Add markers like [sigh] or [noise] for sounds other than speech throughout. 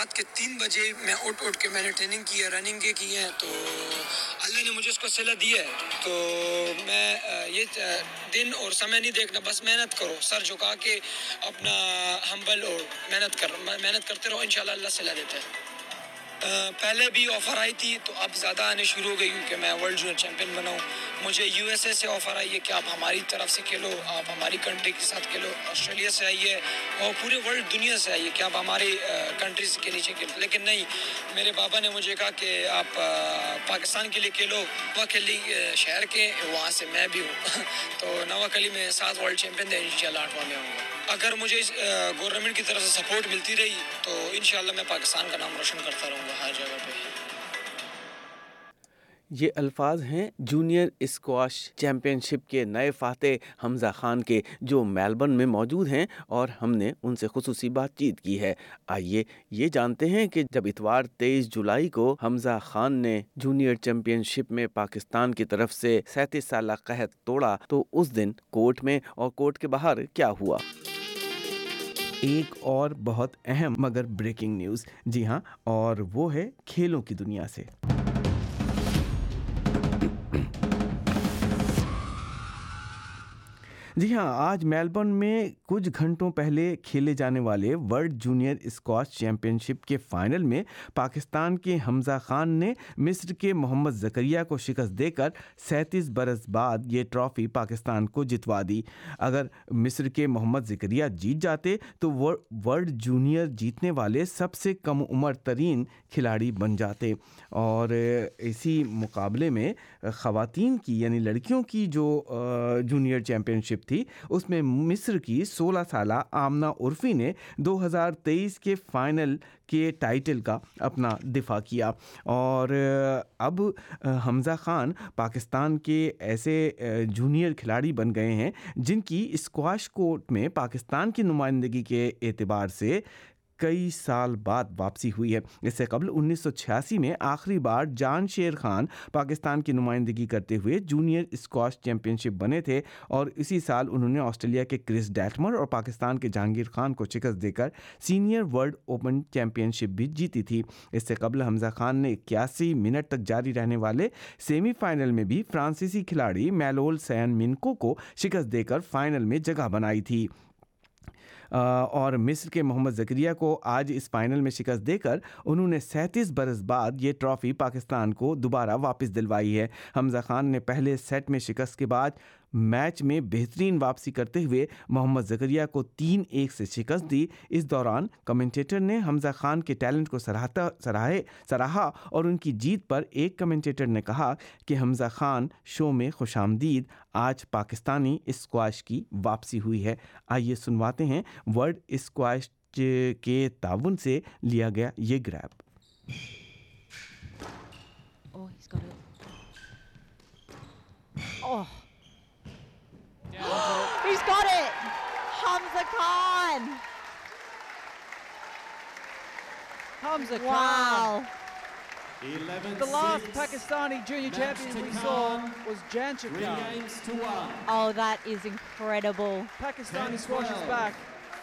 رات کے تین بجے میں اٹھ اٹھ کے میں نے ٹریننگ کی ہے رننگ کے کی ہیں، تو اللہ نے مجھے اس کو صلاح دی ہے۔ تو میں، یہ، دن اور سمے نہیں دیکھنا، بس محنت کرو، سر جھکا کے اپنا ہمبل اور محنت کر، محنت کرتے رہو، انشاءاللہ اللہ صلاح دیتا ہے۔ پہلے بھی آفر آئی تھی تو اب زیادہ آنے شروع ہو گئی کیونکہ میں ورلڈ جونیئر چیمپئن بنا ہوں۔ مجھے یو ایس اے سے آفر آئی ہے کہ آپ ہماری طرف سے کھیلو، آپ ہماری کنٹری کے ساتھ کھیلو۔ آسٹریلیا سے آئی ہے اور پورے ورلڈ دنیا سے آئی ہے کہ آپ ہماری کنٹریز کے نیچے کھیلو لیکن نہیں، میرے بابا نے مجھے کہا کہ آپ پاکستان کے لیے کھیلو۔ نوا کلی شہر کے، وہاں سے میں بھی ہوں۔ [laughs] تو نوا کلی میں سات ورلڈ چیمپئن تھے ان شاء اللہ آٹھواں میں ہوں گا۔ اگر مجھے گورنمنٹ کی طرف سے سپورٹ ملتی رہی، تو ان شاء اللہ میں پاکستان کا نام روشن کرتا رہوں گا ہر جگہ پہ۔ یہ الفاظ ہیں جونیئر اسکواش چیمپئن شپ کے نئے فاتح حمزہ خان کے، جو میلبرن میں موجود ہیں اور ہم نے ان سے خصوصی بات چیت کی ہے۔ آئیے یہ جانتے ہیں کہ جب اتوار تیئیس جولائی کو حمزہ خان نے جونیئر چیمپئن شپ میں پاکستان کی طرف سے سینتیس سالہ قحط توڑا، تو اس دن کورٹ میں اور کورٹ کے باہر کیا ہوا؟ ایک اور بہت اہم مگر بریکنگ نیوز جی ہاں اور وہ ہے کھیلوں کی دنیا سے۔ جی ہاں آج میلبرن میں کچھ گھنٹوں پہلے کھیلے جانے والے world junior squash championship کے فائنل میں پاکستان کے حمزہ خان نے مصر کے محمد زکریہ کو شکست دے کر سینتیس برس بعد یہ ٹرافی پاکستان کو جتوا دی۔ اگر مصر کے محمد زکریہ جیت جاتے تو ورلڈ جونیئر جیتنے والے سب سے کم عمر ترین کھلاڑی بن جاتے۔ اور اسی مقابلے میں خواتین کی یعنی لڑکیوں کی جو جونیئر چیمپئن شپ تھی۔ اس میں مصر کی سولہ سالہ آمنہ عرفی نے دو ہزار تیئیس کے فائنل کے ٹائٹل کا اپنا دفاع کیا۔ اور اب حمزہ خان پاکستان کے ایسے جونیئر کھلاڑی بن گئے ہیں جن کی اسکواش کورٹ میں پاکستان کی نمائندگی کے اعتبار سے کئی سال بعد واپسی ہوئی ہے۔ اس سے قبل انیس سو چھیاسی میں آخری بار جان شیر خان پاکستان کی نمائندگی کرتے ہوئے جونیئر اسکواش چیمپئن شپ بنے تھے اور اسی سال انہوں نے آسٹریلیا کے کرس ڈیٹمر اور پاکستان کے جہانگیر خان کو شکست دے کر senior world open championship بھی جیتی تھی۔ اس سے قبل حمزہ خان نے اکیاسی منٹ تک جاری رہنے والے سیمی فائنل میں بھی فرانسیسی کھلاڑی میلول سین منکو کو شکست دے کر فائنل میں جگہ بنائی تھی۔ اور مصر کے محمد ذکریہ کو آج اس فائنل میں شکست دے کر انہوں نے سینتیس برس بعد یہ ٹرافی پاکستان کو دوبارہ واپس دلوائی ہے۔ حمزہ خان نے پہلے سیٹ میں شکست کے بعد میچ میں بہترین واپسی کرتے ہوئے محمد زکریہ کو تین ایک سے شکست دی۔ اس دوران کمنٹیٹر نے حمزہ خان کے ٹیلنٹ کو سراہتا سراہے سراہا اور ان کی جیت پر ایک کمنٹیٹر نے کہا کہ حمزہ خان شو میں خوش آمدید۔ آج پاکستانی اسکواش کی واپسی ہوئی ہے۔ آئیے سنواتے ہیں۔ ورلڈ اسکواش کے تعاون سے لیا گیا یہ گریب۔ Oh, He's got it! Oh. Hamza Khan! Hamza Wow. Khan. The last Pakistani junior champion we saw was Janchik Khan. Oh, that is incredible. Pakistani squash is back.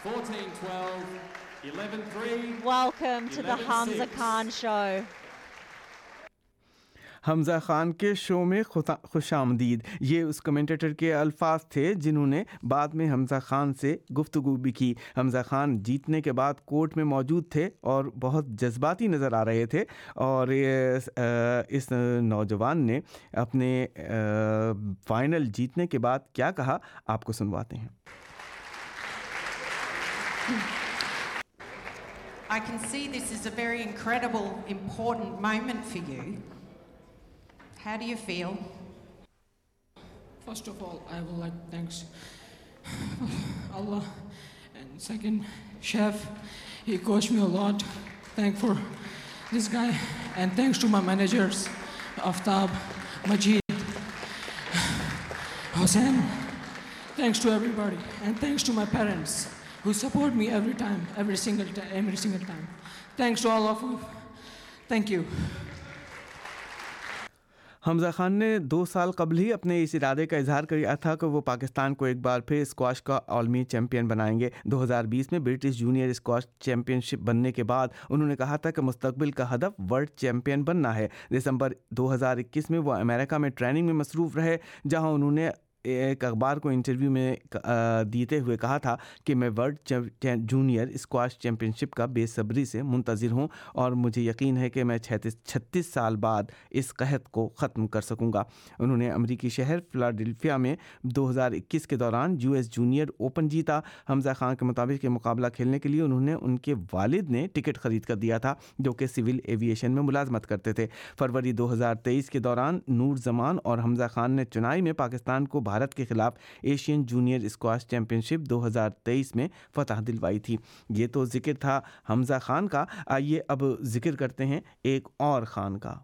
14-12, 11-3. Welcome to the Hamza 11-6. Khan show. حمزہ خان کے شو میں خوش آمدید۔ یہ اس commentator کے الفاظ تھے جنہوں نے بعد میں حمزہ خان سے گفتگو بھی کی۔ حمزہ خان جیتنے کے بعد کورٹ میں موجود تھے اور بہت جذباتی نظر آ رہے تھے اور اس نوجوان نے اپنے فائنل جیتنے کے بعد کیا کہا؟ آپ کو سنواتے ہیں۔ I can see this is a very incredible, important moment for you. How do you feel? First of all, I would like thanks Allah and second chef. He coached me a lot. Thank for this guy and thanks to my managers, Aftab, Majid, Hossein. Thanks to everybody and thanks to my parents who support me every time, every single time, every single time. Thanks to all of you. Thank you. حمزہ خان نے دو سال قبل ہی اپنے اس ارادے کا اظہار کیا تھا کہ وہ پاکستان کو ایک بار پھر اسکواش کا عالمی چیمپئن بنائیں گے۔ دو ہزار بیس میں British junior squash championship بننے کے بعد انہوں نے کہا تھا کہ مستقبل کا ہدف ورلڈ چیمپئن بننا ہے۔ دسمبر دو ہزار اکیس میں وہ امریکہ میں ٹریننگ میں مصروف رہے، جہاں انہوں نے ایک اخبار کو انٹرویو میں دیتے ہوئے کہا تھا کہ میں world junior squash championship کا بے صبری سے منتظر ہوں اور مجھے یقین ہے کہ میں چھتیس چھتیس سال بعد اس قحط کو ختم کر سکوں گا۔ انہوں نے امریکی شہر فلاڈیلفیا میں دو ہزار اکیس کے دوران یو ایس جونیئر اوپن جیتا۔ حمزہ خان کے مطابق یہ مقابلہ کھیلنے کے لیے انہوں نے ان کے والد نے ٹکٹ خرید کر دیا تھا جو کہ سول ایویشن میں ملازمت کرتے تھے۔ فروری دو ہزار تیئیس کے دوران نور زمان اور حمزہ خان نے چنائی میں پاکستان کو بھارت کے خلاف Asian junior squash championship دو ہزار تیئیس میں فتح دلوائی تھی۔ یہ تو ذکر تھا حمزہ خان کا۔ آئیے اب ذکر کرتے ہیں ایک اور خان کا۔